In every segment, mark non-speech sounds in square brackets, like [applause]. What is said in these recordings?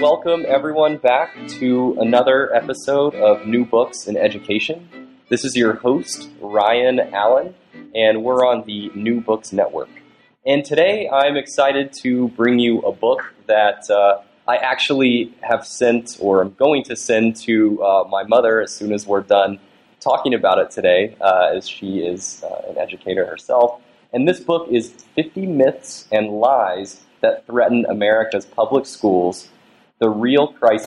welcome everyone back to another episode of New Books in Education. This is your host, Ryan Allen, and we're on the New Books Network. And today I'm excited to bring you a book that uh, I actually have sent or I'm going to send to uh, my mother as soon as we're done talking about it today, uh, as she is uh, an educator herself. And this book is 50 Myths and Lies That Threaten America's Public Schools the real crisis.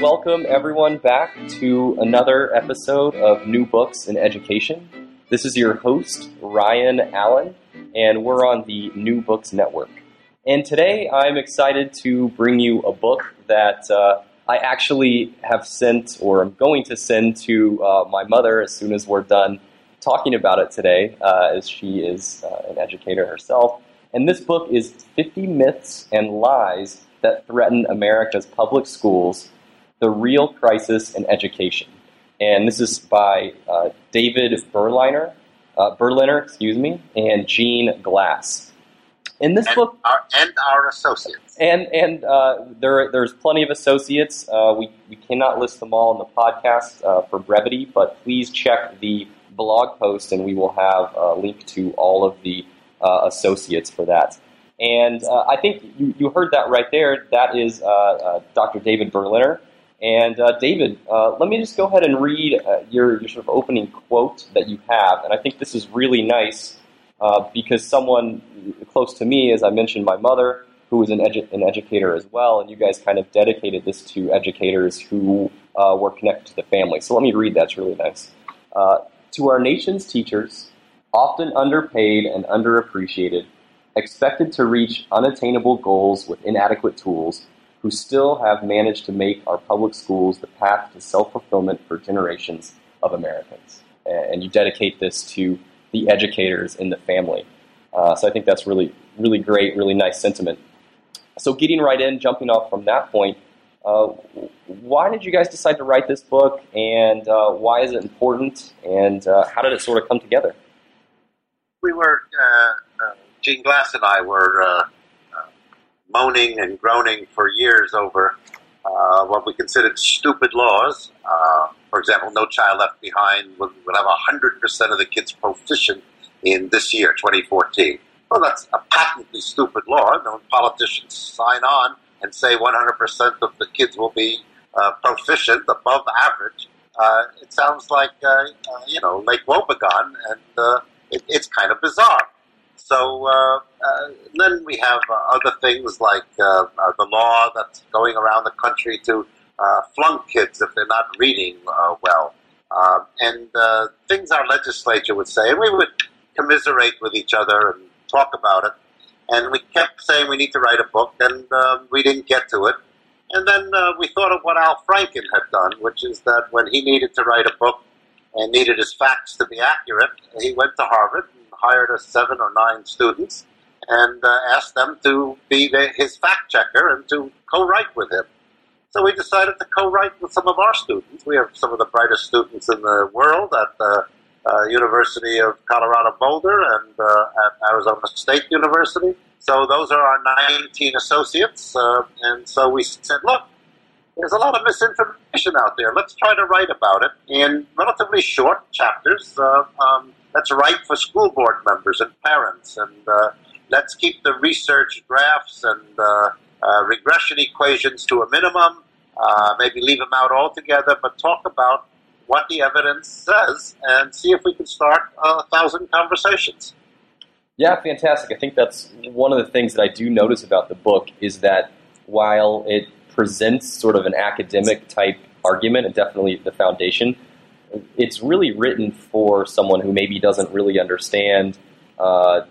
Welcome everyone back to another episode of New Books in Education. This is your host, Ryan Allen, and we're on the New Books Network. And today I'm excited to bring you a book that uh, I actually have sent or I'm going to send to uh, my mother as soon as we're done talking about it today, uh, as she is uh, an educator herself. And this book is 50 Myths and Lies That Threaten America's Public Schools The Real Crisis in Education. And this is by uh, David Berliner, uh, Berliner, excuse me, and Gene Glass. In this and book, our, and our associates, and and uh, there there's plenty of associates. Uh, we we cannot list them all in the podcast for brevity, but please check the blog post, and we will have a link to all of the uh, associates for that. And uh, I think you, you, heard that right there. That is uh, uh Dr. David Berliner. And uh, David, uh, let me just go ahead and read your, your sort of opening quote that you have. And I think this is really nice because someone close to me, as I mentioned, my mother, who is an, edu- an educator as well, and you guys kind of dedicated this to educators who were connected to the family. So let me read that. It's really nice. To our nation's teachers, often underpaid and underappreciated, expected to reach unattainable goals with inadequate tools, who still have managed to make our public schools the path to self fulfillment for generations of Americans. And you dedicate this to the educators in the family. Uh, so I think that's really, really great, really nice sentiment. So getting right in, jumping off from that point, uh, why did you guys decide to write this book, and uh, why is it important, and uh, how did it sort of come together? We were, uh, uh, Glass and I were moaning and groaning for years over what we considered stupid laws. for example, No Child Left Behind would, would have 100% of the kids proficient in this year, 2014. Well, that's a patently stupid law. No politicians sign on and say 100% of the kids will be uh, proficient, above average, uh, it sounds like, uh, uh you know, Lake Wobegon, and uh, it, it's kind of bizarre. So uh, then we have other things like the law that's going around the country to flunk kids if they're not reading well. and things our legislature would say, and we would commiserate with each other and talk about it. And we kept saying we need to write a book, and uh, we didn't get to it. And then uh, we thought of what Al Franken had done, which is that when he needed to write a book and needed his facts to be accurate, he went to Harvard and hired us seven or nine students and uh, asked them to be the, his fact checker and to co-write with him. So we decided to co-write with some of our students. We have some of the brightest students in the world at the uh, University of Colorado Boulder and uh, at Arizona State University. So those are our 19 associates. Uh, and so we said, look, there's a lot of misinformation out there. Let's try to write about it in relatively short chapters. Uh, um, let's write for school board members and parents. And uh, let's keep the research graphs and uh, regression equations to a minimum. maybe leave them out altogether, but talk about what the evidence says and see if we can start a thousand conversations. Yeah, fantastic. I think that's one of the things that I do notice about the book is that while it presents sort of an academic type argument and definitely the foundation, it's really written for someone who maybe doesn't really understand uh,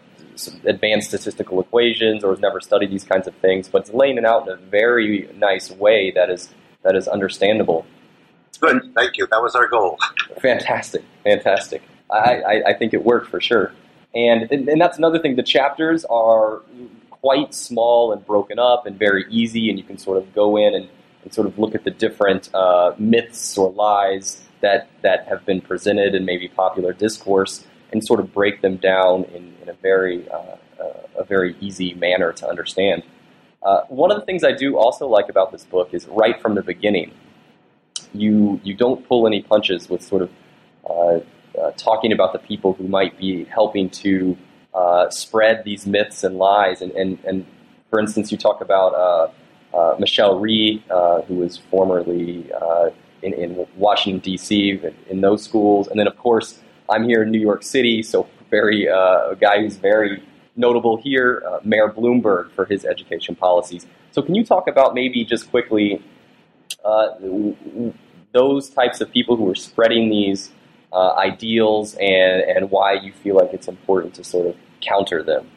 advanced statistical equations or has never studied these kinds of things, but it's laying it out in a very nice way that is that is understandable. Good. Thank you. That was our goal. [laughs] Fantastic. Fantastic. I, I, I think it worked for sure. And, and that's another thing. The chapters are quite small and broken up and very easy, and you can sort of go in and, and sort of look at the different uh, myths or lies that, that have been presented in maybe popular discourse. and sort of break them down in, in a very uh, a very easy manner to understand. Uh, one of the things I do also like about this book is right from the beginning, you you don't pull any punches with sort of uh, uh, talking about the people who might be helping to uh, spread these myths and lies. And, and, and for instance, you talk about uh, uh, Michelle Rhee, who was formerly in, in, Washington, D.C., in, in, those schools. And then, of course, I'm here in New York City, so very a guy who's very notable here, Mayor Bloomberg, for his education policies. So, can you talk about maybe just quickly those types of people who are spreading these uh, ideals and, and why you feel like it's important to sort of counter them?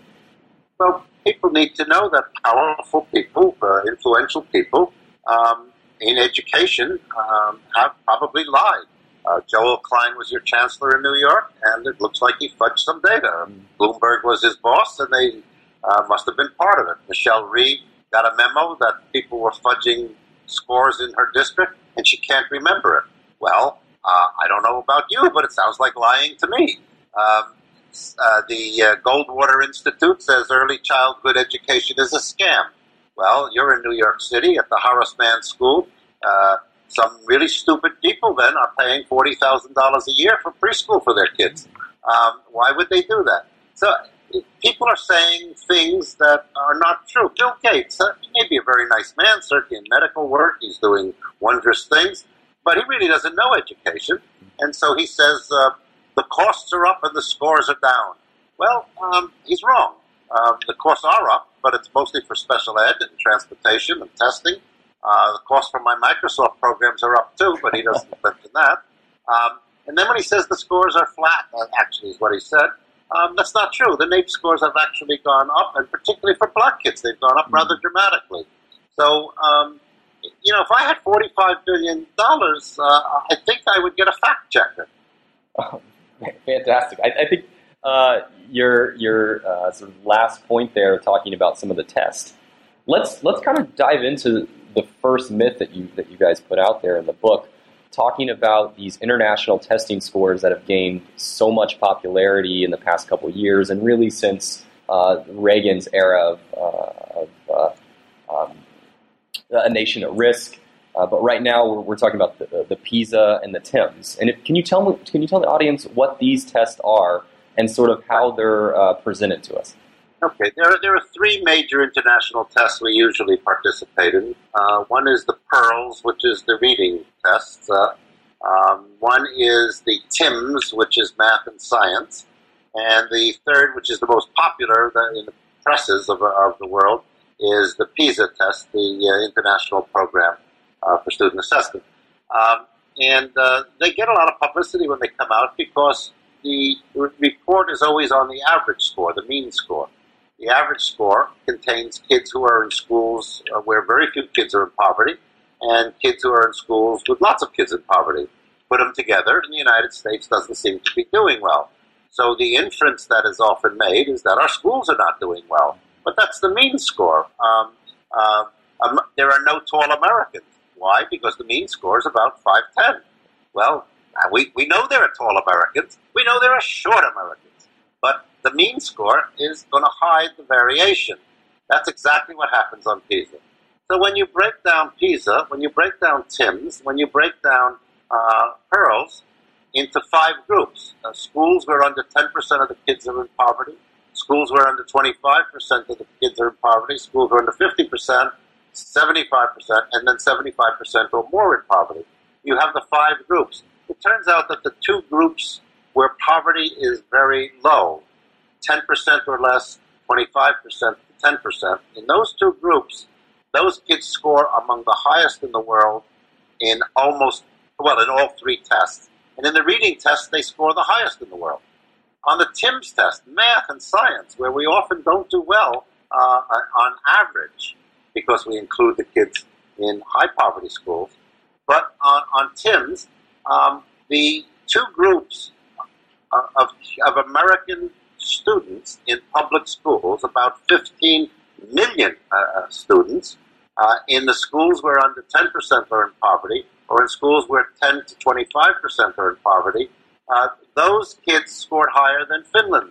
Well, people need to know that powerful people, uh, influential people um, in education um, have probably lied. Uh, Joel Klein was your chancellor in New York, and it looks like he fudged some data. Bloomberg was his boss, and they uh, must have been part of it. Michelle Rhee got a memo that people were fudging scores in her district, and she can't remember it. Well, uh, I don't know about you, but it sounds like lying to me. Um, uh, the uh, Goldwater Institute says early childhood education is a scam. Well, you're in New York City at the Horace Mann School. Uh, some really stupid people then are paying forty thousand dollars a year for preschool for their kids. Um, why would they do that? So people are saying things that are not true. Bill Gates, uh, he may be a very nice man, certainly in medical work, he's doing wondrous things but he really doesn't know education. And so he says uh, the costs are up and the scores are down. Well, um, he's wrong. Uh, the costs are up, but it's mostly for special ed and transportation and testing. Uh, the costs for my Microsoft programs are up too, but he doesn't mention that. Um, and then when he says the scores are flat, that actually is what he said. Um, that's not true. The NAEP scores have actually gone up, and particularly for black kids, they've gone up rather dramatically. So um, you know, if I had forty-five billion dollars, uh, I think I would get a fact checker. Oh, [laughs] fantastic! I, I think uh, your your uh, sort of last point there, talking about some of the tests. Let's let's kind of dive into the first myth that you that you guys put out there in the book, talking about these international testing scores that have gained so much popularity in the past couple years, and really since uh, Reagan's era of, uh, of uh, um, a nation at risk. Uh, but right now, we're, we're talking about the, the, PISA and the TIMSS. And if, can you tell me, can you tell the audience what these tests are and sort of how they're uh, presented to us? Okay, there are, there are three major international tests we usually participate in. Uh, one is the PIRLS, which is the reading test. Uh, um, one is the TIMSS, which is math and science. And the third, which is the most popular in the presses of, of the world, is the PISA test, the uh, International Program uh, for Student Assessment. Um, and uh, they get a lot of publicity when they come out because the report is always on the average score, the mean score. The average score contains kids who are in schools uh, where very few kids are in poverty and kids who are in schools with lots of kids in poverty. Put them together, and the United States doesn't seem to be doing well. So the inference that is often made is that our schools are not doing well but that's the mean score. Um, uh, um, there are no tall Americans. Why? Because the mean score is about 5'10. Well, we, we know there are tall Americans. We know there are short Americans. But the mean score is going to hide the variation. That's exactly what happens on PISA. So when you break down PISA, when you break down TIMSS, when you break down uh, PIRLS into five groups, uh, schools where under 10% of the kids are in poverty, Schools where under 25% of the kids are in poverty, schools where under 50%, 75%, and then 75% or more in poverty. You have the five groups. It turns out that the two groups where poverty is very low, 10% or less, 25% to 10%, in those two groups, those kids score among the highest in the world in almost, well, in all three tests. And in the reading test, they score the highest in the world on the TIMSS test, math and science, where we often don't do well uh, on average because we include the kids in high poverty schools. But on, on TIMSS, um, the two groups uh, of, of American students in public schools, about 15 million uh, uh students, uh, in the schools where under 10% are in poverty, or in schools where 10 to 25% are in poverty, uh, those kids scored higher than Finland.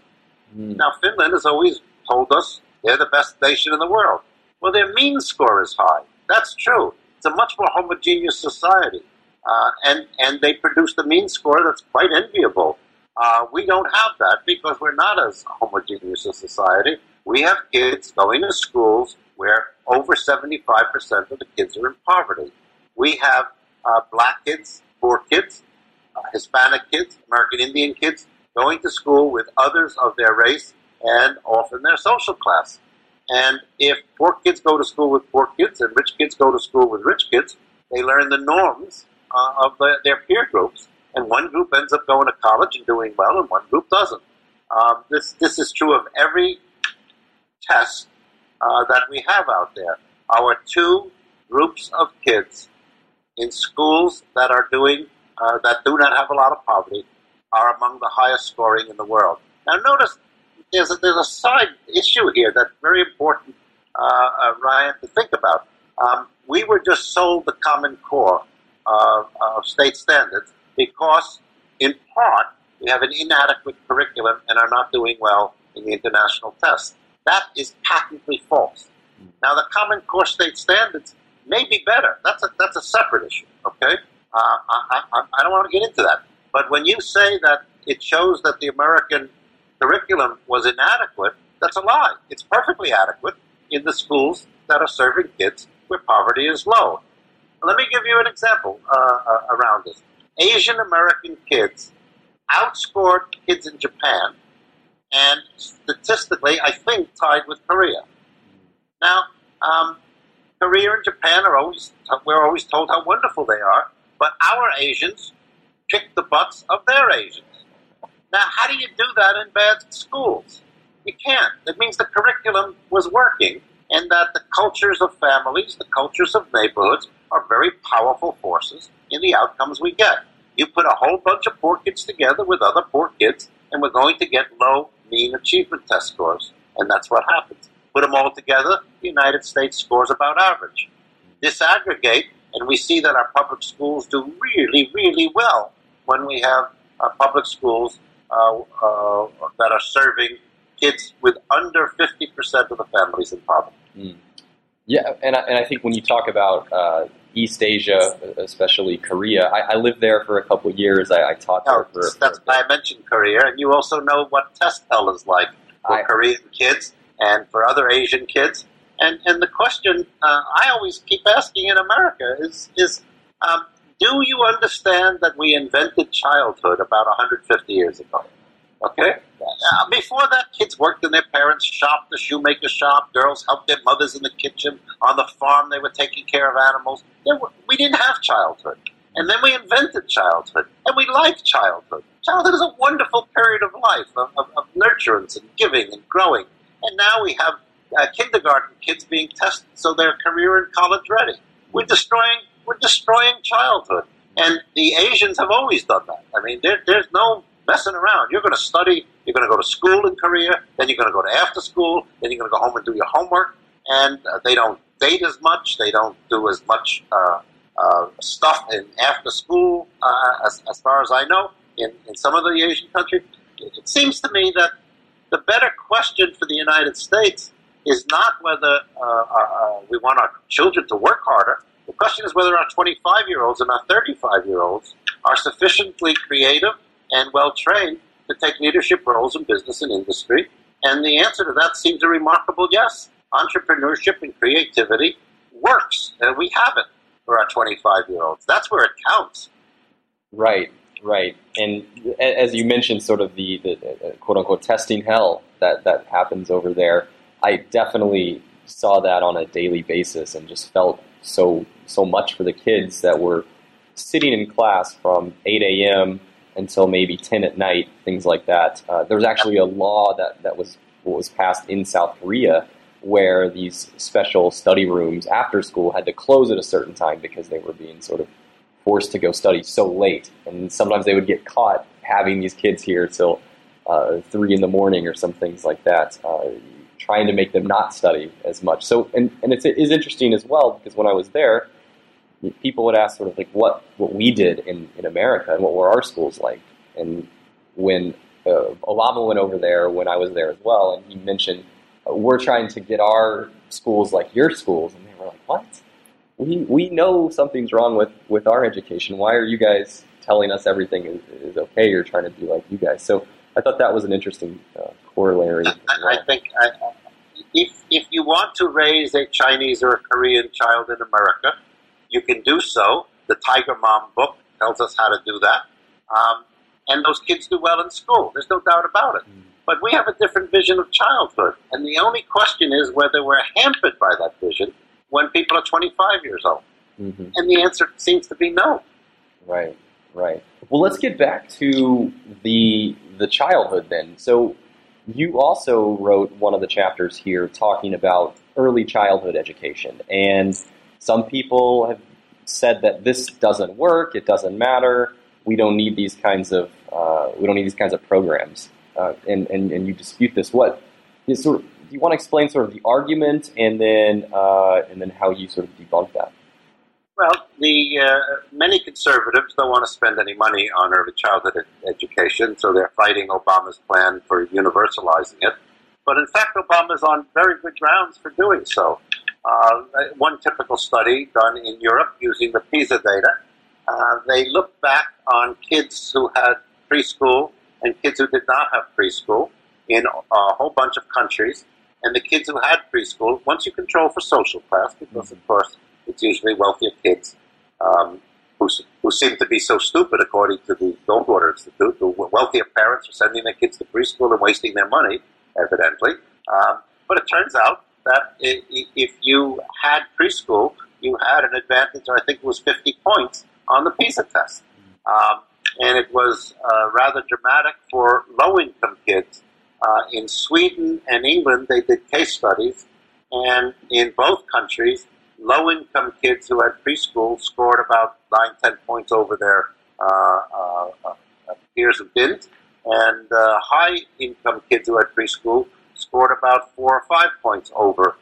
Mm. Now, Finland has always told us they're the best nation in the world. Well, their mean score is high. That's true. It's a much more homogeneous society. Uh, and, and they produced a mean score that's quite enviable. Uh, we don't have that because we're not as homogeneous a society. We have kids going to schools where over 75% of the kids are in poverty. We have uh, black kids, poor kids, uh, Hispanic kids, American Indian kids going to school with others of their race and often their social class. And if poor kids go to school with poor kids and rich kids go to school with rich kids, they learn the norms uh, of the, their peer groups. And one group ends up going to college and doing well, and one group doesn't. Um, this this is true of every test uh, that we have out there. Our two groups of kids in schools that are doing uh, that do not have a lot of poverty are among the highest scoring in the world. Now, notice there's a, there's a side issue here that's very important, uh, uh, Ryan, to think about. Um, we were just sold the Common Core uh, of state standards because, in part, we have an inadequate curriculum and are not doing well in the international test. That is patently false. Now, the Common Core state standards may be better. That's a, that's a separate issue, okay? Uh, I, I, I don't want to get into that. But when you say that it shows that the American curriculum was inadequate, that's a lie. It's perfectly adequate in the schools that are serving kids where poverty is low. Let me give you an example uh, uh, around this. Asian American kids outscored kids in Japan, and statistically, I think tied with Korea. Now, um, Korea and Japan are always we're always told how wonderful they are, but our Asians kick the butts of their Asians. Now, how do you do that in bad schools? You can't. It means the curriculum was working, and that the cultures of families, the cultures of neighborhoods, are very powerful forces in the outcomes we get. You put a whole bunch of poor kids together with other poor kids, and we're going to get low mean achievement test scores. And that's what happens. Put them all together, the United States scores about average. Disaggregate, and we see that our public schools do really, really well when we have uh, public schools uh, uh, that are serving kids with under 50% of the families in poverty. Mm. Yeah, and I, and I think when you talk about uh, East Asia, especially Korea. I, I, lived there for a couple of years. I, I taught there for. That's why I mentioned Korea, and you also know what test hell is like for I, Korean kids and for other Asian kids. And and the question uh, I always keep asking in America is is um, do you understand that we invented childhood about 150 years ago? Okay? Uh, before that, kids worked in their parents' shop, the shoemaker shop. Girls helped their mothers in the kitchen. On the farm, they were taking care of animals. Were, we didn't have childhood. And then we invented childhood. And we like childhood. Childhood is a wonderful period of life, of, of, of nurturance and giving and growing. And now we have uh, kindergarten kids being tested so they're career and college ready. We're destroying, we're destroying childhood. And the Asians have always done that. I mean, there, there's no messing around. You're going to study, you're going to go to school in Korea, then you're going to go to after school, then you're going to go home and do your homework. And uh, they don't date as much, they don't do as much uh, uh, stuff in after school, uh, as, as far as I know, in, in some of the Asian countries. It seems to me that the better question for the United States is not whether uh, uh, we want our children to work harder. The question is whether our 25 year olds and our 35 year olds are sufficiently creative and well trained to take leadership roles in business and industry? And the answer to that seems a remarkable yes. Entrepreneurship and creativity works, and we have it for our 25 year olds. That's where it counts. Right, right. And as you mentioned, sort of the, the uh, quote unquote testing hell that, that happens over there, I definitely saw that on a daily basis and just felt so so much for the kids that were sitting in class from 8 a.m until maybe 10 at night, things like that. Uh, there was actually a law that, that was, was passed in South Korea where these special study rooms after school had to close at a certain time because they were being sort of forced to go study so late. And sometimes they would get caught having these kids here till uh, 3 in the morning or some things like that, uh, trying to make them not study as much. So, and, and it's, it is interesting as well because when I was there, people would ask sort of like what, what we did in, in America and what were our schools like. and when uh, Obama went over there, when I was there as well, and he mentioned uh, we're trying to get our schools like your schools, and they were like, "What? We we know something's wrong with with our education. Why are you guys telling us everything is, is okay? You're trying to be like you guys." So I thought that was an interesting uh, corollary. I, I think I, if if you want to raise a Chinese or a Korean child in America, you can do so. The Tiger Mom book tells us how to do that. Um, and those kids do well in school. There's no doubt about it. Mm. But we have a different vision of childhood. And the only question is whether we're hampered by that vision when people are 25 years old. Mm-hmm. And the answer seems to be no. Right, right. Well, let's get back to the the childhood then. So you also wrote one of the chapters here talking about early childhood education. And some people have said that this doesn't work, it doesn't matter, we don't need these kinds of uh, we don't need these kinds of programs. Uh, and, and, and you dispute this. What is sort of, do you want to explain sort of the argument and then uh, and then how you sort of debunk that? Well, the uh, many conservatives don't want to spend any money on early childhood education, so they're fighting Obama's plan for universalizing it. But in fact, Obama's on very good grounds for doing so. Uh, one typical study done in Europe using the PISA data, uh, they looked back on kids who had preschool and kids who did not have preschool in a whole bunch of countries. And the kids who had preschool, once you control for social class, because of course it's usually wealthier kids um, who, who seem to be so stupid, according to the Goldwater Institute. The wealthier parents are sending their kids to preschool and wasting their money, evidently. Um, but it turns out that if you had preschool, you had an advantage, I think it was 50 points on the PISA test. Um, and it was uh, rather dramatic for low income kids. Uh, in Sweden and England, they did case studies, and in both countries, low income kids who had preschool scored about 9, 10 points over their uh, uh, uh peers and uh, high income kids who had preschool scored about 4 or 5 points over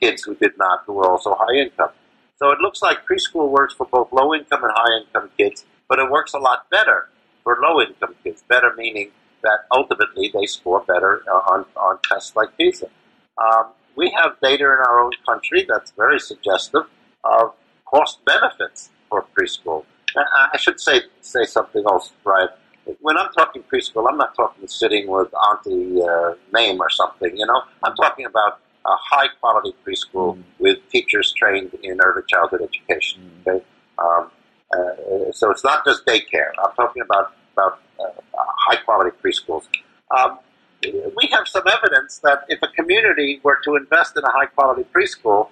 kids who did not, who were also high income. So it looks like preschool works for both low income and high income kids, but it works a lot better for low income kids. Better meaning that ultimately they score better uh, on, on tests like PISA. Um, we have data in our own country that's very suggestive of cost benefits for preschool. I should say say something else, Brian. When I'm talking preschool, I'm not talking sitting with Auntie uh, Mame or something. You know, I'm talking about a high quality preschool mm. with teachers trained in early childhood education. Mm. Okay? Um, uh, so it's not just daycare. I'm talking about about uh, high quality preschools. Um, we have some evidence that if a community were to invest in a high quality preschool,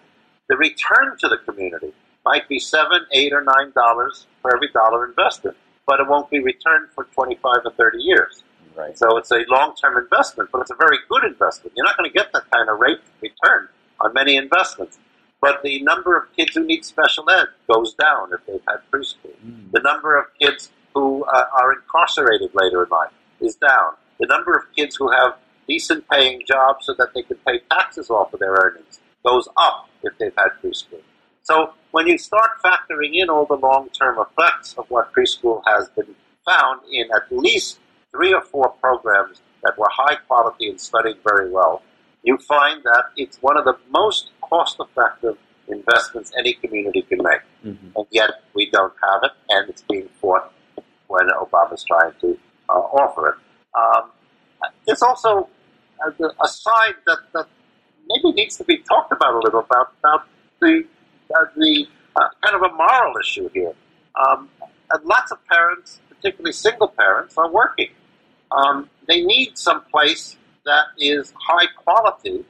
the return to the community might be seven, eight, or nine dollars for every dollar invested, but it won't be returned for 25 or 30 years. Right. So it's a long-term investment, but it's a very good investment. You're not going to get that kind of rate return on many investments. But the number of kids who need special ed goes down if they've had preschool. Mm. The number of kids who uh, are incarcerated later in life is down. The number of kids who have decent paying jobs so that they can pay taxes off of their earnings goes up if they've had preschool. So when you start factoring in all the long term effects of what preschool has been found in at least three or four programs that were high quality and studied very well, you find that it's one of the most cost effective investments any community can make. Mm-hmm. And yet we don't have it, and it's being fought when Obama's trying to uh, offer it. Um, there's also a, a side that, that maybe needs to be talked about a little about, about the, the uh, kind of a moral issue here. Um, lots of parents, particularly single parents, are working. Um, they need some place that is high quality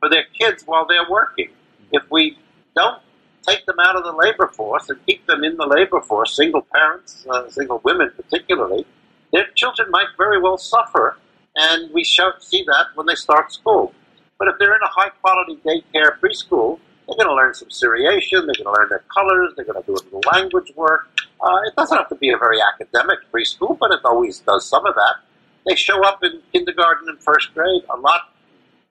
for their kids while they're working. If we don't take them out of the labor force and keep them in the labor force, single parents, uh, single women particularly, their children might very well suffer, and we show, see that when they start school. But if they're in a high quality daycare preschool, they're going to learn some seriation, they're going to learn their colors, they're going to do a little language work. Uh, it doesn't have to be a very academic preschool, but it always does some of that they show up in kindergarten and first grade a lot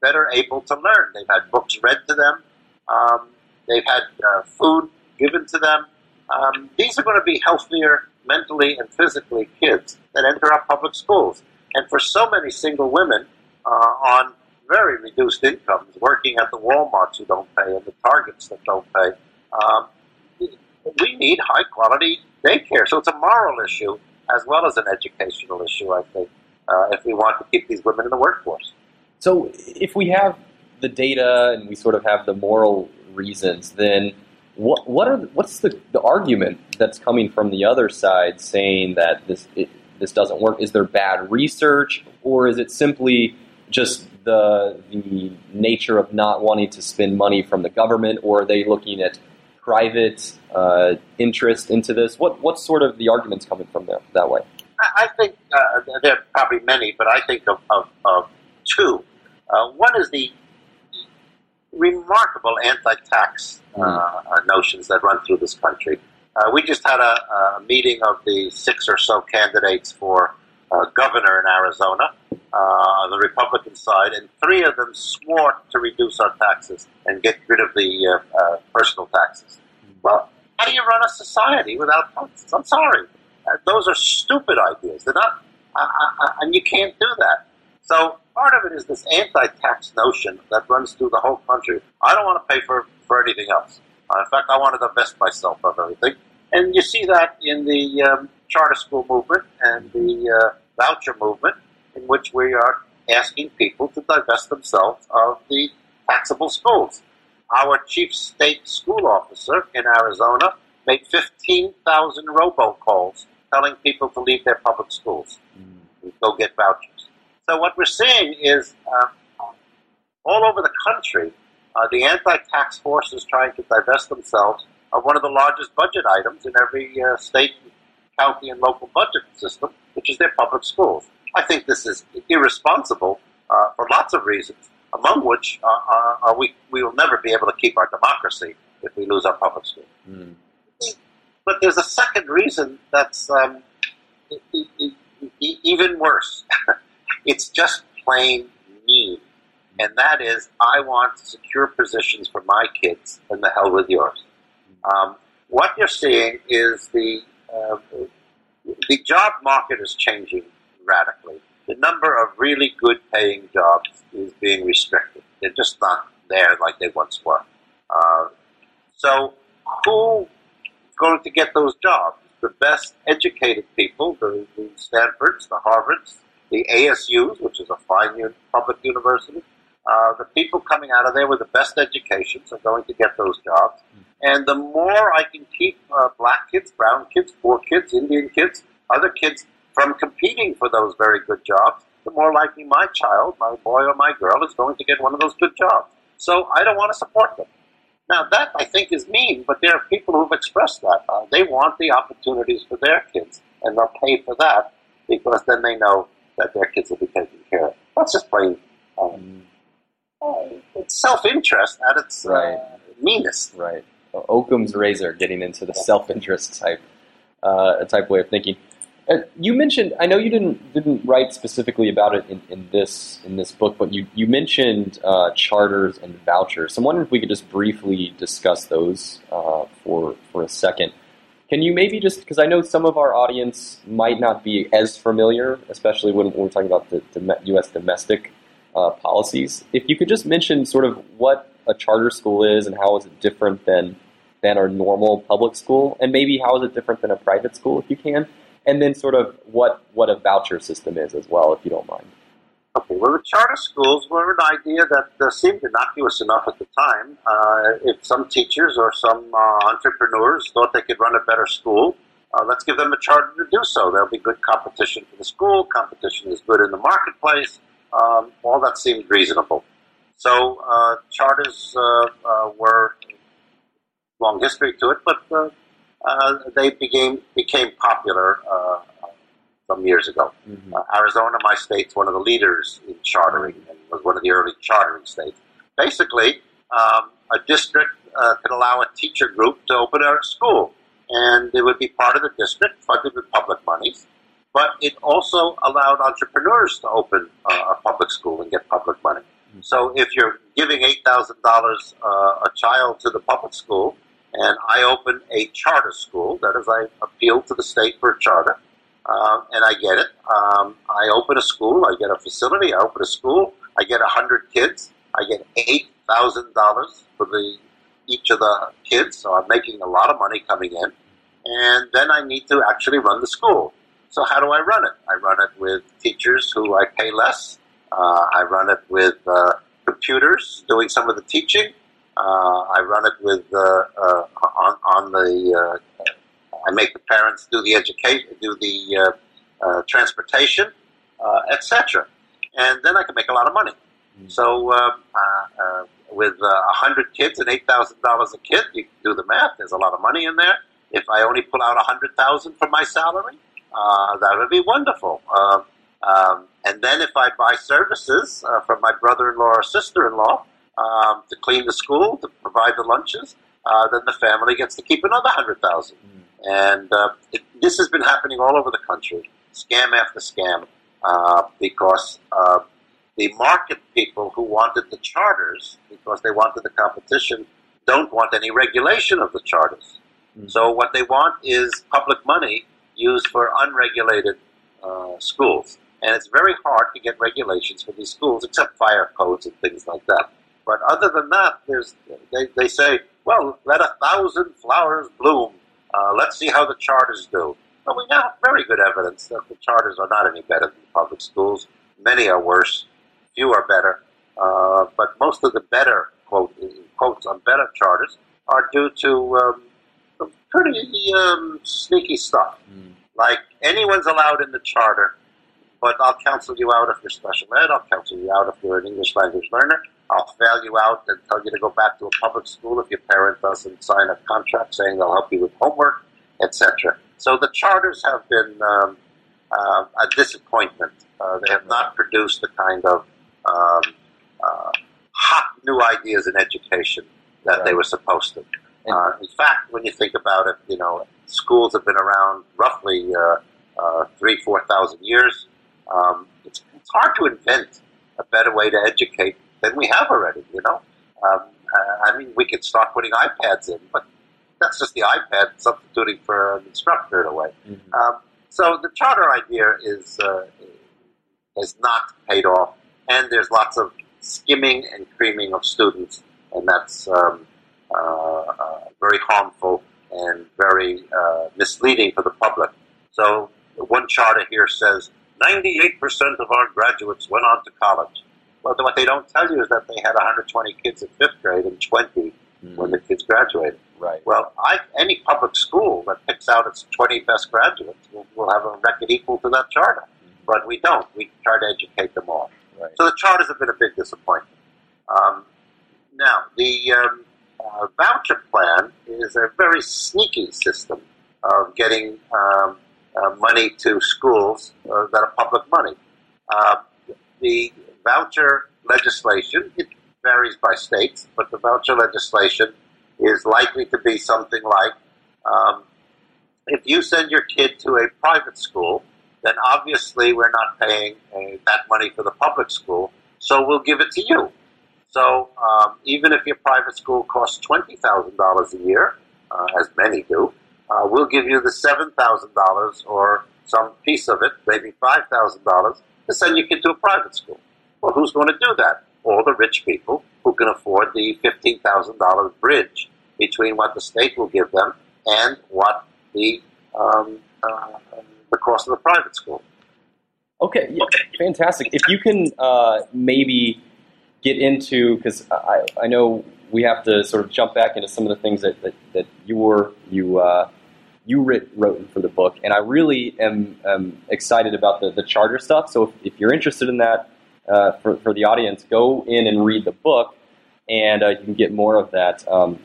better able to learn. They've had books read to them. Um, they've had uh, food given to them. Um, these are going to be healthier mentally and physically kids that enter our public schools. And for so many single women uh, on very reduced incomes, working at the Walmarts who don't pay and the Targets that don't pay, um, we need high quality daycare. So it's a moral issue as well as an educational issue, I think, uh, if we want to keep these women in the workforce. So if we have the data and we sort of have the moral reasons, then what what are what's the, the argument that's coming from the other side saying that this it, this doesn't work? Is there bad research, or is it simply just the the nature of not wanting to spend money from the government, or are they looking at private uh, interest into this? What what's sort of the arguments coming from there that way? I think uh, there are probably many, but I think of, of, of two. Uh, one is the remarkable anti-tax uh, mm. notions that run through this country. Uh, we just had a, a, meeting of the six or so candidates for uh, governor in Arizona on the Republican side, and three of them swore to reduce our taxes and get rid of the uh, uh, personal taxes. Well, how do you run a society without taxes? I'm sorry. those are stupid ideas. They're not, and you can't do that. So part of it is this anti-tax notion that runs through the whole country. I don't want to pay for, for anything else. Uh, in fact, I want to divest myself of everything. And you see that in the um, charter school movement and the uh, voucher movement, in which we are asking people to divest themselves of the taxable schools. Our chief state school officer in Arizona made 15,000 robocalls telling people to leave their public schools and go get vouchers. So what we're seeing is uh, all over the country, uh, the anti-tax forces trying to divest themselves of one of the largest budget items in every uh, state, county, and local budget system, which is their public schools. I think this is irresponsible uh, for lots of reasons, among which uh, we, we will never be able to keep our democracy if we lose our public schools. Mm. But there's a second reason that's um, even worse. [laughs] It's just plain mean. And that is, I want secure positions for my kids, and the hell with yours. Um, what you're seeing is the uh, the job market is changing radically. The number of really good paying jobs is being restricted. They're just not there like they once were. Uh, so, who is going to get those jobs? The best educated people, the, the Stanfords, the Harvards, the ASUs, which is a fine public university. Uh, the people coming out of there with the best educations are going to get those jobs. And the more I can keep uh, black kids, brown kids, poor kids, Indian kids, other kids from competing for those very good jobs, the more likely my child, my boy or my girl, is going to get one of those good jobs. So I don't want to support them. Now that I think is mean, but there are people who've expressed that. Uh, they want the opportunities for their kids, and they'll pay for that because then they know that their kids will be taken care of. That's just plain um, uh, it's self-interest at its uh, right. uh, meanest. Right. Occam's razor, getting into the self-interest type uh, type way of thinking. Uh, you mentioned, I know you didn't didn't write specifically about it in, in this in this book, but you you mentioned uh, charters and vouchers. So I'm wondering if we could just briefly discuss those for for a second. Can you maybe just, because I know some of our audience might not be as familiar, especially when, we're talking about the, the U.S. domestic uh, policies, if you could just mention sort of what a charter school is and how is it different than than our normal public school, and maybe how is it different than a private school, if you can, and then sort of what what a voucher system is as well, if you don't mind. Okay, well, the charter schools were an idea that uh, seemed innocuous enough at the time. Uh, if some teachers or some uh, entrepreneurs thought they could run a better school, uh, let's give them a charter to do so. There'll be good competition for the school. Competition is good in the marketplace. Um, all that seemed reasonable. So uh, charters uh, were long history to it, but they became became popular some years ago. Mm-hmm. Uh, Arizona, my state's one of the leaders in chartering and was one of the early chartering states. Basically, um, a district uh, could allow a teacher group to open a school, and it would be part of the district, funded with public monies. But it also allowed entrepreneurs to open uh, a public school and get public money. Mm-hmm. So if you're giving eight thousand uh, dollars a child to the public school, and I open a charter school. That is, I appeal to the state for a charter, uh, and I get it. Um, I open a school. I get a facility. I open a school. I get a hundred kids. I get eight thousand dollars for the each of the kids. So I'm making a lot of money coming in, and then I need to actually run the school. So how do I run it? I run it with teachers who I pay less. Uh, I run it with uh, computers doing some of the teaching. Uh, I run it with uh, uh, on, on the. Uh, I make the parents do the education, do the transportation, etc. And then I can make a lot of money. Mm-hmm. So with a hundred kids and eight thousand dollars a kid, you do the math. There's a lot of money in there. If I only pull out a hundred thousand from my salary, uh, that would be wonderful. Uh, um, and then if I buy services uh, from my brother-in-law or sister-in-law um, to clean the school, to provide the lunches, uh, then the family gets to keep another hundred thousand. Mm. And uh, it, this has been happening all over the country, scam after scam, uh, because the market people who wanted the charters, because they wanted the competition, don't want any regulation of the charters. Mm. So what they want is public money used for unregulated uh, schools. And it's very hard to get regulations for these schools, except fire codes and things like that. But other than that, there's they, they say, well, let a thousand flowers bloom. Uh, let's see how the charters do. Well, we now have very good evidence that the charters are not any better than the public schools. Many are worse. Few are better. Uh, but most of the better quote quotes on better charters are due to um, pretty um, sneaky stuff. Mm. Like anyone's allowed in the charter, but I'll counsel you out if you're special ed. I'll counsel you out if you're an English language learner. I'll fail you out and tell you to go back to a public school if your parent doesn't sign a contract saying they'll help you with homework, etc. So the charters have been um, uh, a disappointment. Uh, they have not produced the kind of um, uh, hot new ideas in education that right. they were supposed to. Uh, in fact, when you think about it, you know, schools have been around roughly uh, uh, three, four thousand years. Um, it's, it's, hard to invent a better way to educate than we have already. You know, um, I mean, we could start putting iPads in, but that's just the iPad substituting for an instructor in a way. Mm-hmm. Um, so the charter idea is uh, is not paid off, and there's lots of skimming and creaming of students, and that's um, uh, uh, very harmful and very uh, misleading for the public. So one charter here says 98% of our graduates went on to college. Well, what they don't tell you is that they had 120 kids in fifth grade and 20 mm. when the kids graduated. Right. Well, I, any public school that picks out its 20 best graduates will, will have a record equal to that charter. Mm. But we don't. We try to educate them all. Right. So the charters have been a big disappointment. Um, now, the um, uh, voucher plan is a very sneaky system of getting um, uh, money to schools uh, that are public money. Uh, the voucher legislation, it varies by states, but the voucher legislation is likely to be something like um, if you send your kid to a private school, then obviously we're not paying uh, that money for the public school, so we'll give it to you. So um, even if your private school costs twenty thousand dollars a year, uh, as many do, uh, we'll give you the seven thousand dollars or some piece of it, maybe five thousand dollars, to send your kid to a private school. Well, who's going to do that? All the rich people who can afford the fifteen thousand dollars bridge between what the state will give them and what the um, uh, the cost of the private school. Okay, yeah, okay. fantastic. If you can uh, maybe get into because I, I know we have to sort of jump back into some of the things that, that, that you were you uh, you writ, wrote for the book, and I really am, am excited about the, the charter stuff. So if, if you're interested in that uh, for, for the audience, go in and read the book, and uh, you can get more of that. Um,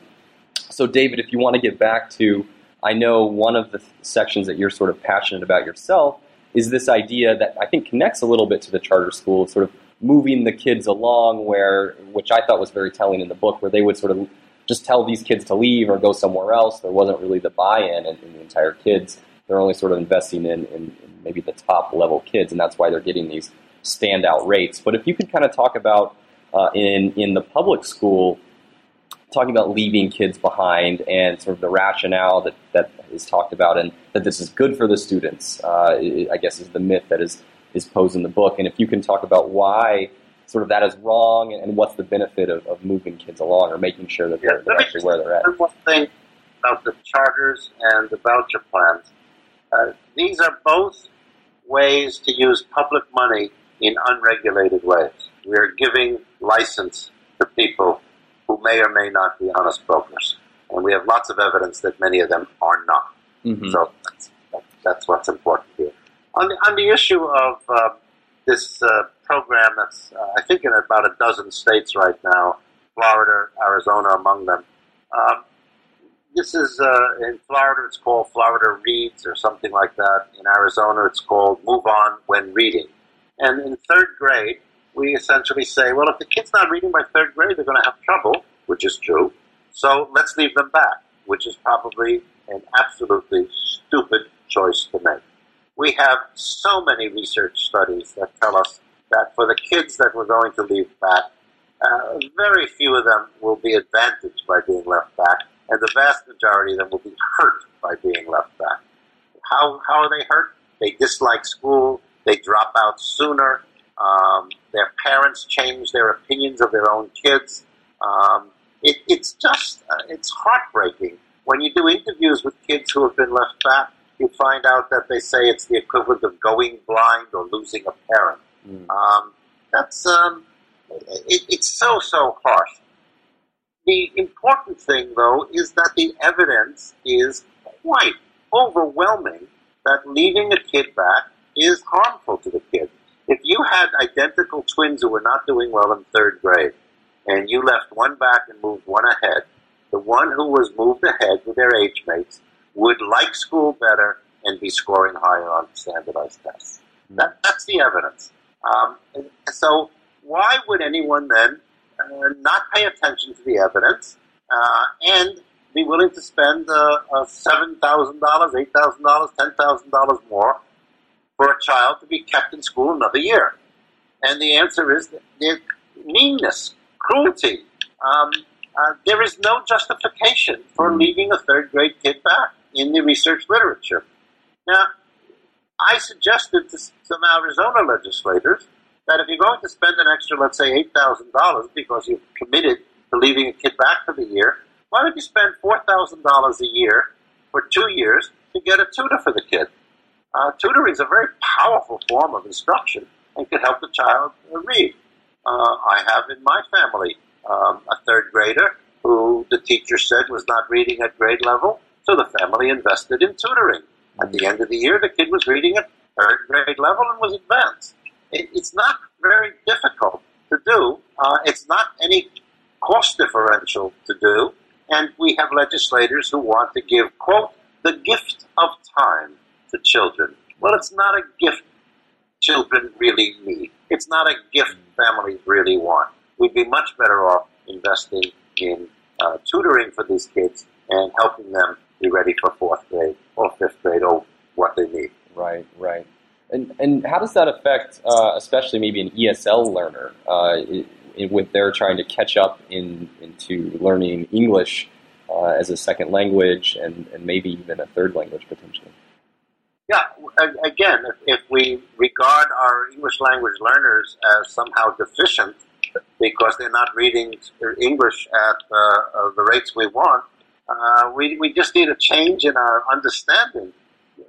so David, if you want to get back to, I know one of the th- sections that you're sort of passionate about yourself is this idea that I think connects a little bit to the charter school, sort of moving the kids along where which I thought was very telling in the book where they would sort of just tell these kids to leave or go somewhere else. There wasn't really the buy-in in, in the entire kids. They're only sort of investing in, in, in, maybe the top level kids, and that's why they're getting these standout rates. But if you could kind of talk about uh, in in the public school talking about leaving kids behind and sort of the rationale that, that is talked about and that this is good for the students, uh, I guess is the myth that is, is posed in the book. And if you can talk about why sort of that is wrong and what's the benefit of, of moving kids along or making sure that they're, they're actually where they're at. One thing about the charters and the voucher plans. Uh, these are both ways to use public money in unregulated ways. We are giving license to people who may or may not be honest brokers. And we have lots of evidence that many of them are not. Mm-hmm. So that's, that's, what's important here. On the, on the issue of uh, this uh, program that's, uh, I think, in about a dozen states right now, Florida, Arizona among them. Um, this is uh, in Florida, it's called Florida Reads or something like that. In Arizona, it's called Move On When Reading. And in third grade, we essentially say, well, if the kid's not reading by third grade, they're going to have trouble, which is true. So let's leave them back, which is probably an absolutely stupid choice to make. We have so many research studies that tell us that for the kids that we're going to leave back, uh, very few of them will be advantaged by being left back, and the vast majority of them will be hurt by being left back. How, how are they hurt? They dislike school, they drop out sooner, um, their parents change their opinions of their own kids. Um, it, it's just, uh, it's heartbreaking. When you do interviews with kids who have been left back, you find out that they say it's the equivalent of going blind or losing a parent. Mm. Um, that's, um, it, it's so, so harsh. The important thing, though, is that the evidence is quite overwhelming that leaving a kid back is harmful to the kid. If you had identical twins who were not doing well in third grade, and you left one back and moved one ahead, the one who was moved ahead with their age mates would like school better and be scoring higher on standardized tests. That, that's the evidence. Um, so why would anyone then uh, not pay attention to the evidence uh, and be willing to spend uh, $7,000, $8,000, $10,000 more for a child to be kept in school another year? And the answer is that meanness, cruelty. Um, uh, there is no justification for leaving a third grade kid back in the research literature. Now, I suggested to some Arizona legislators that if you're going to spend an extra, let's say, $8,000 because you've committed to leaving a kid back for the year, why don't you spend $4,000 a year for two years to get a tutor for the kid? Uh, tutoring is a very powerful form of instruction and can help the child read. Uh, I have in my family um, a third grader who the teacher said was not reading at grade level, so the family invested in tutoring. At the end of the year, the kid was reading at third grade level and was advanced. It, it's not very difficult to do. Uh, it's not any cost differential to do. And we have legislators who want to give, quote, the gift of time to children. Well, it's not a gift children really need. It's not a gift families really want. We'd be much better off investing in uh, tutoring for these kids and helping them be ready for fourth grade or fifth grade or what they need. Right, right. And, and how does that affect, uh, especially maybe an ESL learner, uh, with their trying to catch up in into learning English uh, as a second language and, and maybe even a third language potentially? Yeah, again, if, if we regard our English language learners as somehow deficient because they're not reading English at uh, the rates we want, uh, we, we just need a change in our understanding.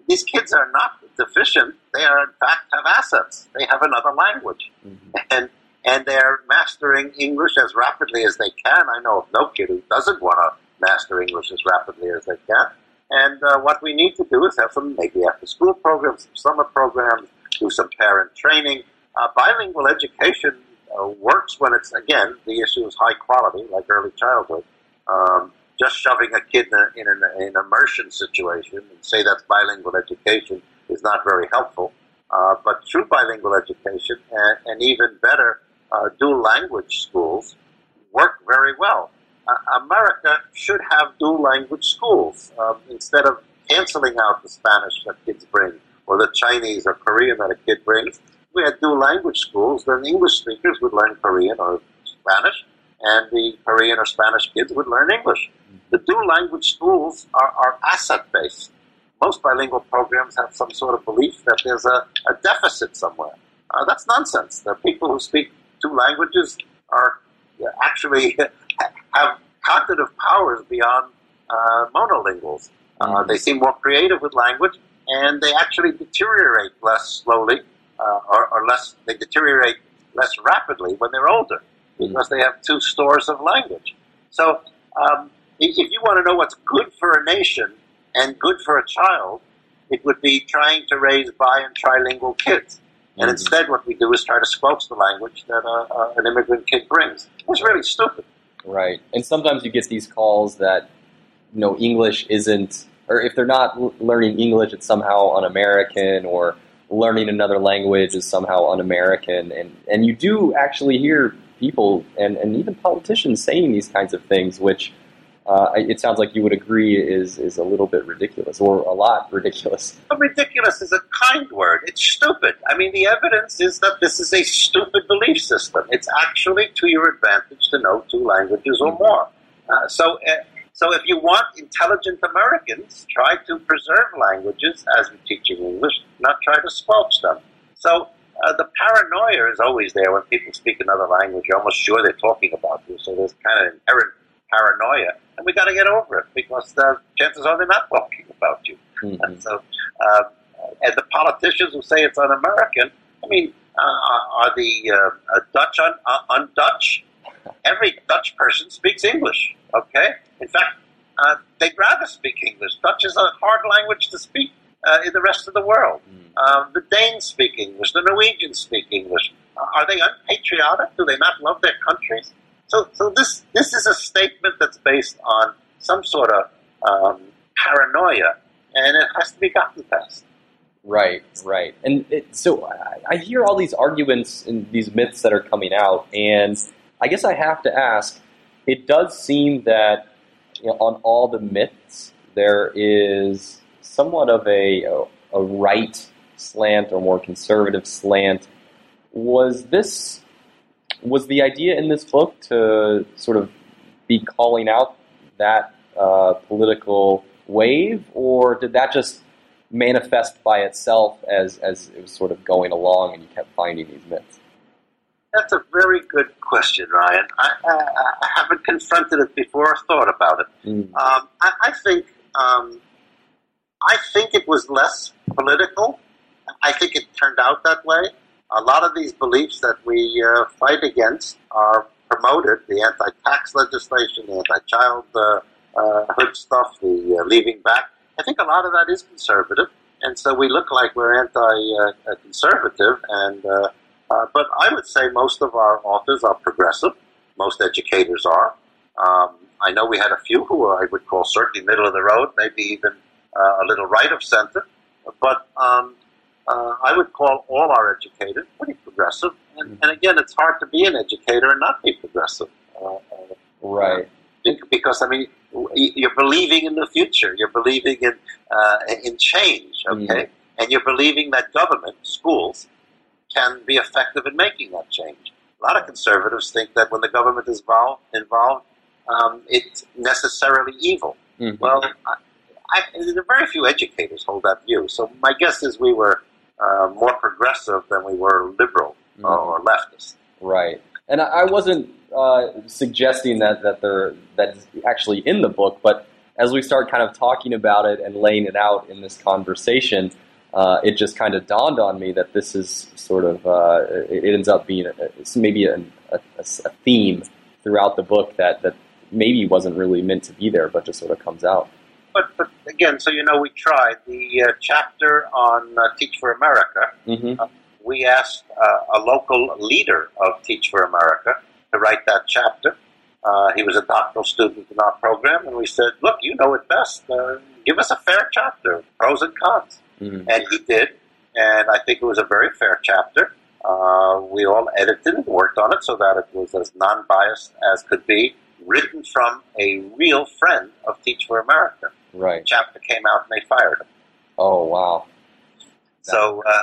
These kids are not deficient. They are, in fact, have assets. They have another language. Mm-hmm. And, and they're mastering English as rapidly as they can. I know of no kid who doesn't want to master English as rapidly as they can. And uh, what we need to do is have some maybe after school programs, some summer programs, do some parent training. Uh, bilingual education uh, works when it's, again, the issue is high quality, like early childhood. Um, just shoving a kid in, a, in an, an, immersion situation and say that's bilingual education is not very helpful. Uh, but true bilingual education and, and even better, uh, dual language schools work very well. America should have dual language schools um, instead of canceling out the Spanish that kids bring or the Chinese or Korean that a kid brings. We had dual language schools, then English speakers would learn Korean or Spanish and the Korean or Spanish kids would learn English. The dual language schools are, are asset based. Most bilingual programs have some sort of belief that there's a, a deficit somewhere. Uh, that's nonsense. The people who speak two languages are actually [laughs] have cognitive powers beyond uh, monolinguals. Uh, they seem more creative with language, and they actually deteriorate less slowly, uh, or, or, less. They deteriorate less rapidly when they're older because they have two stores of language. So, um, if you want to know what's good for a nation and good for a child, it would be trying to raise bi and trilingual kids. And mm-hmm. instead, what we do is try to squelch the language that uh, uh, an immigrant kid brings. It's really stupid. Right. And sometimes you get these calls that, you know, English isn't, or if they're not l- learning English, it's somehow un-American, or learning another language is somehow un-American. And, and you do actually hear people and, and even politicians saying these kinds of things, which uh, it sounds like you would agree is is a little bit ridiculous or a lot ridiculous. Ridiculous is a kind word. It's stupid. I mean, the evidence is that this is a stupid belief system. It's actually to your advantage to know two languages or more. Uh, so. Uh, so if you want intelligent Americans, try to preserve languages as we teach in English, not try to squelch them. So uh, the paranoia is always there when people speak another language. You're almost sure they're talking about you. So there's kind of inherent paranoia, and we got to get over it because the chances are they're not talking about you. Mm-hmm. And so, uh, and the politicians who say it's un-American, I mean, uh, are the uh, Dutch un, uh, un-Dutch? Every Dutch person speaks English. Okay, in fact, uh, they'd rather speak English. Dutch is a hard language to speak uh, in the rest of the world. Mm. the Danes speak English. The Norwegians speak English. are they unpatriotic? Do they not love their countries? So, so this this is a statement that's based on some sort of um, paranoia, and it has to be gotten past. Right, right, and it, so I, I hear all these arguments and these myths that are coming out, and I guess I have to ask. It does seem that you know, on all the myths there is somewhat of a, a, a right slant or more conservative slant. Was this was the idea in this book to sort of be calling out that uh, political wave, or did that just manifest by itself as, as it was sort of going along and you kept finding these myths? That's a very good question, Ryan. I, I, I haven't confronted it before or thought about it. Mm. Um, I, I, think um, I think it was less political. I think it turned out that way a lot of these beliefs that we uh, fight against are promoted the anti tax legislation, the anti child uh, uh, stuff, the uh, leaving back. I think a lot of that is conservative, and so we look like we're anti conservative. And but I would say most of our authors are progressive. Most educators are. Um, I know we had a few who I would call certainly middle of the road, maybe even uh, a little right of center. But um, uh, I would call all our educators pretty progressive. And, and, again, it's hard to be an educator and not be progressive. Uh, uh right. Because, I mean, you're believing in the future. You're believing in, uh, in change, okay? mm And you're believing that government, schools, can be effective in making that change. A lot of conservatives think that when the government is involved, involved um, it's necessarily evil. Mm-hmm. Well, I, I, there are very few educators hold that view. So my guess is we were uh, more progressive than we were liberal mm. or leftist. Right. And I wasn't uh, suggesting that that they're that's actually in the book, but as we start kind of talking about it and laying it out in this conversation, uh, it just kind of dawned on me that this is sort of uh, it ends up being a, maybe a, a, a, theme throughout the book that that maybe wasn't really meant to be there, but just sort of comes out but, but again, so you know, we tried the uh, chapter on uh, Teach for America. Mm-hmm. Uh, we asked uh, a local leader of Teach for America to write that chapter. Uh, he was a doctoral student in our program, and we said, "Look, you know it best. Uh, give us a fair chapter, pros and cons." Mm-hmm. And he did, and I think it was a very fair chapter. we all edited and worked on it so that it was as non-biased as could be, written from a real friend of Teach for America. Right. chapter came out and they fired him. Oh wow. So uh,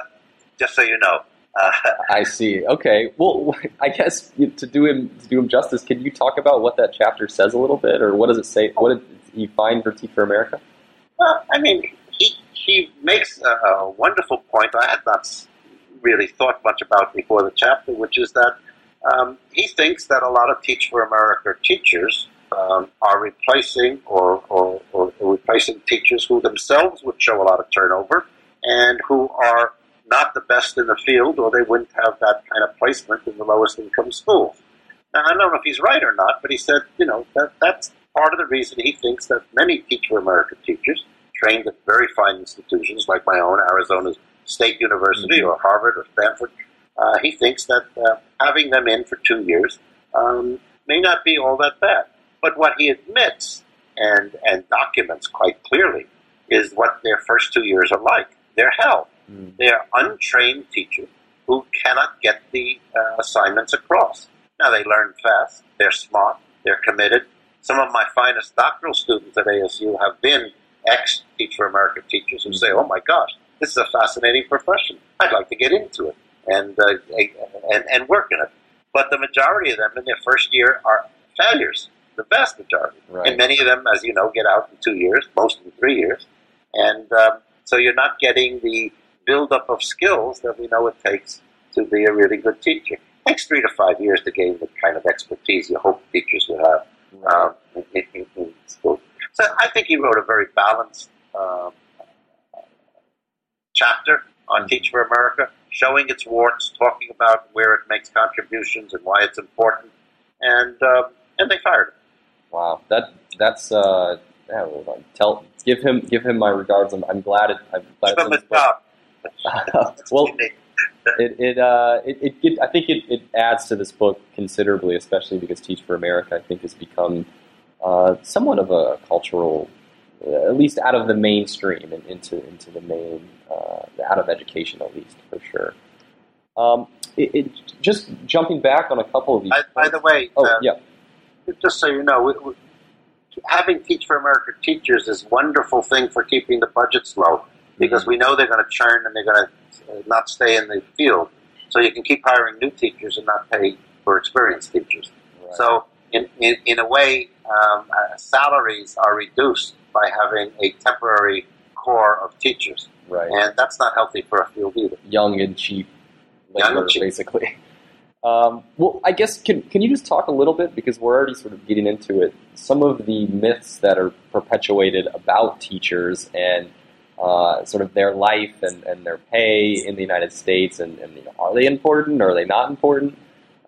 just so you know, Uh, [laughs] I see. Okay. Well, [laughs] I guess to do him to do him justice, can you talk about what that chapter says a little bit, or what does it say? What did he find for Teach for America? Well, I mean, he he makes a, a wonderful point. I had not really thought much about before the chapter, which is that um, he thinks that a lot of Teach for America teachers um, are replacing or, or, or replacing teachers who themselves would show a lot of turnover and who are not the best in the field, or they wouldn't have that kind of placement in the lowest income schools. Now, I don't know if he's right or not, but he said, you know, that that's part of the reason he thinks that many teacher American teachers trained at very fine institutions like my own, Arizona State University mm-hmm. or Harvard or Stanford, uh, he thinks that uh, having them in for two years um, may not be all that bad. But what he admits and, and documents quite clearly is what their first two years are like. They're hell. Mm. They're untrained teachers who cannot get the uh, assignments across. Now, they learn fast, they're smart, they're committed. Some of my finest doctoral students at ASU have been ex Teach for America teachers who say, oh my gosh, this is a fascinating profession. I'd like to get into it and, uh, and, and work in it. But the majority of them in their first year are failures, the vast majority. Right. And many of them, as you know, get out in two years, most in three years. And um, so you're not getting the buildup of skills that we know it takes to be a really good teacher. It takes three to five years to gain the kind of expertise you hope teachers would have um, in, in, in school. So I think he wrote a very balanced um, chapter on Teach for America, showing its warts, talking about where it makes contributions and why it's important, and uh, and they fired him. Wow, that that's uh, yeah, tell give him give him my regards. I'm, I'm glad it. I'm glad give him a job. [laughs] well, it it, uh, it, it, it, I think it, it adds to this book considerably, especially because Teach for America I think has become uh, somewhat of a cultural at least out of the mainstream and into into the main uh, out of education at least for sure. Um, it, it, just jumping back on a couple of these. By, by the way, oh uh, yeah, just so you know, we, we, having Teach for America teachers is a wonderful thing for keeping the budgets low because we know they're going to churn and they're going to uh, not stay in the field. So you can keep hiring new teachers and not pay for experienced teachers. Right. So in, in, in a way, um, uh, salaries are reduced by having a temporary corps of teachers. Right. And that's not healthy for a field either. Young and cheap labor, Young and cheap. basically. [laughs] Um, well, I guess can can you just talk a little bit because we're already sort of getting into it. Some of the myths that are perpetuated about teachers and uh, sort of their life and, and their pay in the United States, and, and you know, are they important? Or are they not important?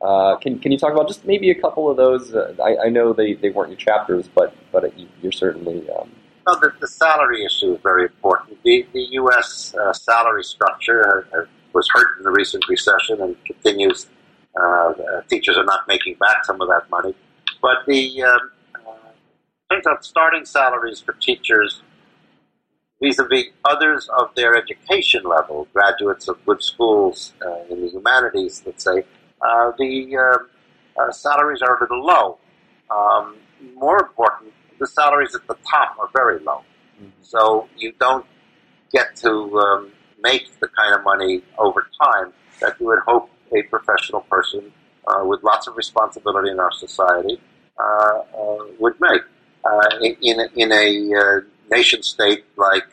Uh, can can you talk about just maybe a couple of those? Uh, I, I, know they, they weren't your chapters, but but you're certainly. Um... Well, the, the, salary issue is very important. The, the U.S. Uh, salary structure uh, was hurt in the recent recession and continues. Uh, teachers are not making back some of that money, but the um, turns out starting salaries for teachers vis-a-vis others of their education level, graduates of good schools in the humanities, let's say, uh, the uh, uh, salaries are a little low. Um, more important, the salaries at the top are very low. Mm-hmm. So you don't get to um, make the kind of money over time that you would hope a professional person uh, with lots of responsibility in our society uh, uh, would make. in, in a nation state like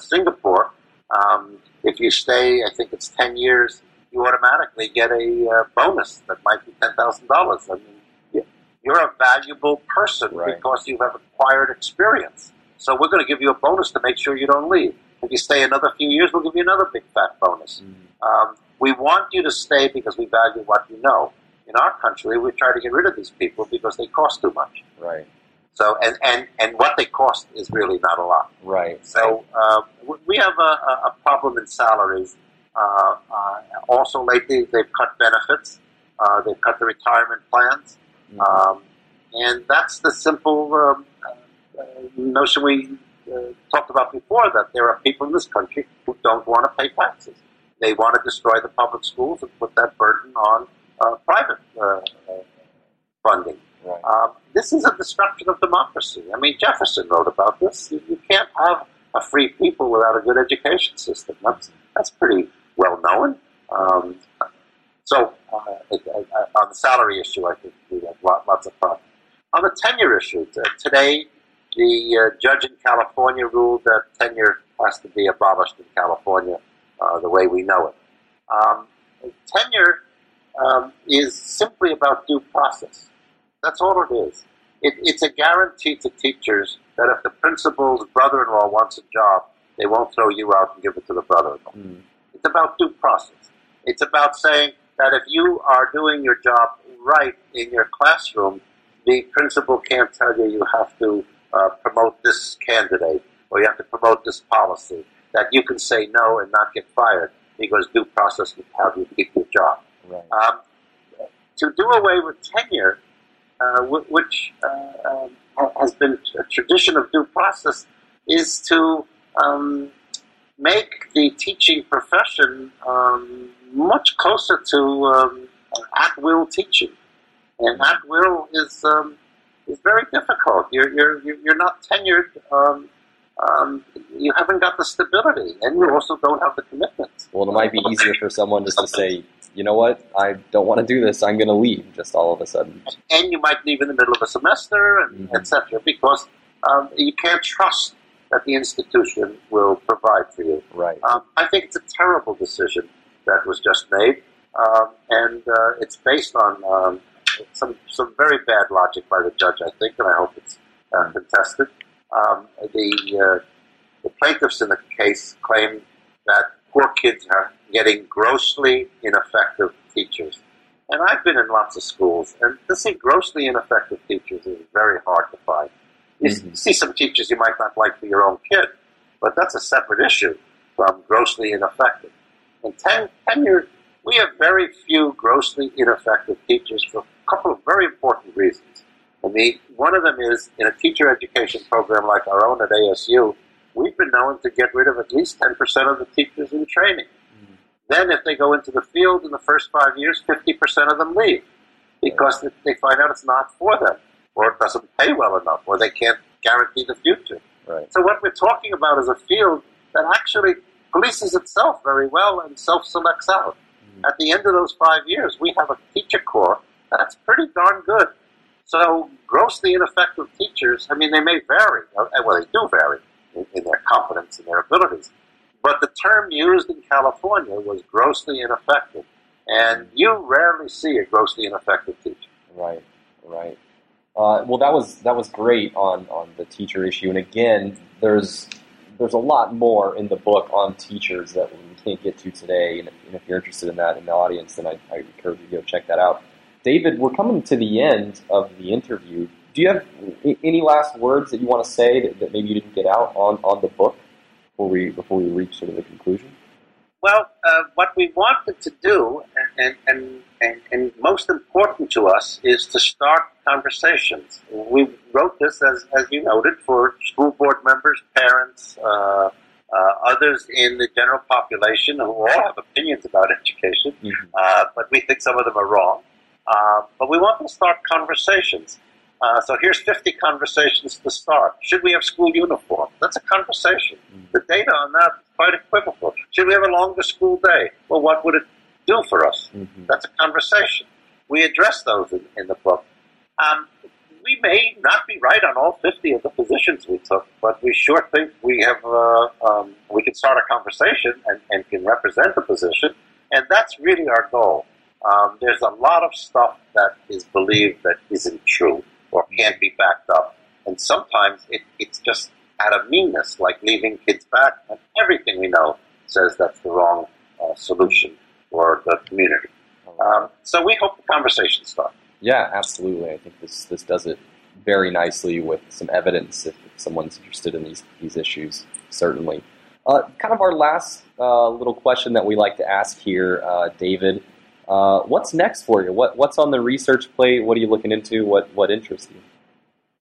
Singapore, um, if you stay, I think it's 10 years you automatically get a uh, bonus that might be ten thousand dollars. I mean, you're a valuable person right. because you have acquired experience. So we're going to give you a bonus to make sure you don't leave. If you stay another few years, we'll give you another big fat bonus. Mm. Um, we want you to stay because we value what you know. In our country, we try to get rid of these people because they cost too much. Right. So, and, and, and what they cost is really not a lot. Right. So, uh, we have a, a problem in salaries uh, uh, also, lately they've cut benefits. Uh, they've cut the retirement plans, mm-hmm. um, and that's the simple um, notion we talked about before. That there are people in this country who don't want to pay taxes. They want to destroy the public schools and put that burden on private funding. Right. Um, this is a destruction of democracy. I mean, Jefferson wrote about this. You, you, can't have a free people without a good education system. That's that's pretty well known. Um, so on the salary issue, I think we have lots of problems. On the tenure issue, today the uh, judge in California ruled that tenure has to be abolished in California uh, the way we know it. Um, tenure um, is simply about due process. That's all it is. It, it's a guarantee to teachers that if the principal's brother-in-law wants a job, they won't throw you out and give it to the brother-in-law. Mm. It's about due process. It's about saying that if you are doing your job right in your classroom, the principal can't tell you you have to uh, promote this candidate or you have to promote this policy. That you can say no and not get fired because due process will have you keep your job. Right. Um, to do away with tenure, uh, which uh, um, has been a tradition of due process, is to um, make the teaching profession um, much closer to um, at will teaching. And at will is um, is very difficult. You're you're you're not tenured. Um, you haven't got the stability, and you also don't have the commitment. Well, it might be easier for someone just to say, you know what, I don't want to do this. I'm going to leave. Just all of a sudden, and you might leave in the middle of a semester, and mm-hmm. etc. Because um, you can't trust that the institution will provide for you. Right. Um, I think it's a terrible decision that was just made, um, and uh, it's based on um, some some very bad logic by the judge, I think, and I hope it's uh, contested. Um, the uh, the plaintiffs in the case claim that poor kids are getting grossly ineffective teachers. And I've been in lots of schools, and to see grossly ineffective teachers is very hard to find. You mm-hmm. see some teachers you might not like for your own kid, but that's a separate issue from grossly ineffective. And ten, tenure, we have very few grossly ineffective teachers for a couple of very important reasons. I mean, one of them is in a teacher education program like our own at ASU, we've been known to get rid of at least 10% of the teachers in training. Mm-hmm. Then, if they go into the field in the first five years, 50% of them leave because they find out it's not for them, or it doesn't pay well enough, or they can't guarantee the future. Right. So, what we're talking about is a field that actually polices itself very well and self selects out. Mm-hmm. At the end of those five years, we have a teacher corps that's pretty darn good. So, grossly ineffective teachers, I mean, they may vary, uh, well, they do vary in, in their competence and their abilities. But the term used in California was grossly ineffective. And you rarely see a grossly ineffective teacher. Right, right. Uh, well, that was that was great on, on the teacher issue, and again, there's there's a lot more in the book on teachers that we can't get to today. And if, and if you're interested in that in the audience, then I, I, encourage you to go check that out. David, we're coming to the end of the interview. Do you have any last words that you want to say that, that maybe you didn't get out on, on the book before we before we reach sort of the conclusion? Well, uh, what we wanted to do, and, and, and, and, most important to us, is to start conversations. We wrote this, as, as you noted, for school board members, parents, uh, uh, others in the general population who all have opinions about education, mm-hmm. Uh, but we think some of them are wrong. Uh, but we want to start conversations. Uh, so here's 50 conversations to start. Should we have school uniform? That's a conversation. Mm-hmm. The data on that is quite equivocal. Should we have a longer school day? Well, what would it do for us? Mm-hmm. That's a conversation. We address those in, in the book. Um, we may not be right on all 50 of the positions we took, but we sure think we have, uh, um, we can start a conversation and, and can represent the position. And that's really our goal. Um, there's a lot of stuff that is believed that isn't true or can't be backed up. And sometimes it, it's just out of meanness, like leaving kids back. And everything we know says that's the wrong uh, solution for the community. Um, so we hope the conversation starts. Yeah, absolutely. I think this this does it very nicely with some evidence if, if someone's interested in these these issues. Certainly. Uh, kind of our last uh, little question that we like to ask here, uh, David. Uh, what's next for you? What what's on the research plate? What are you looking into? What what interests you?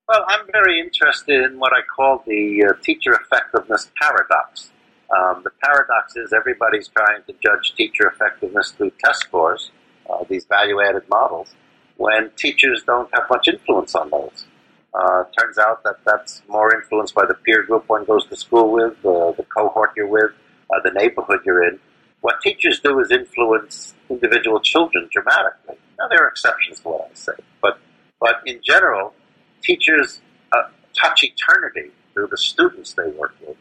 Well, I'm very interested in what I call the uh, teacher effectiveness paradox. Um, the paradox is everybody's trying to judge teacher effectiveness through test scores, uh, these value-added models, when teachers don't have much influence on those. Uh, turns out that that's more influenced by the peer group one goes to school with, the cohort you're with, uh, the neighborhood you're in. What teachers do is influence individual children dramatically. Now, there are exceptions to what I say, but but in general, teachers uh, touch eternity through the students they work with,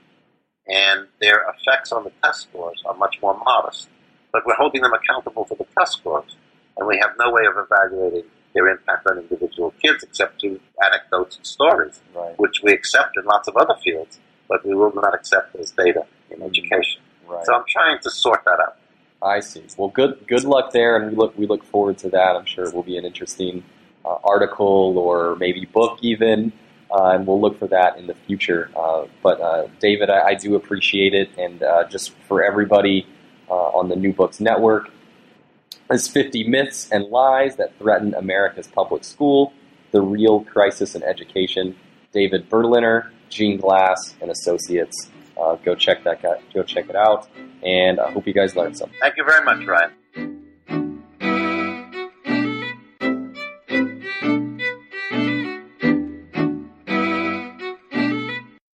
and their effects on the test scores are much more modest. But we're holding them accountable for the test scores, and we have no way of evaluating their impact on individual kids except through anecdotes and stories, Right. which we accept in lots of other fields, but we will not accept as data in education. Right. So I'm trying to sort that out. I see. Well, good good luck there, and we look we look forward to that. I'm sure it will be an interesting uh, article or maybe book even, uh, and we'll look for that in the future. Uh, but uh, David, I, I do appreciate it, and uh, just for everybody uh, on the New Books Network, is 50 myths and lies that threaten America's public school: the real crisis in education. David Berliner, Gene Glass, and Associates. Uh, go check that guy, go check it out, and I hope you guys learned something. Thank you very much, Ryan.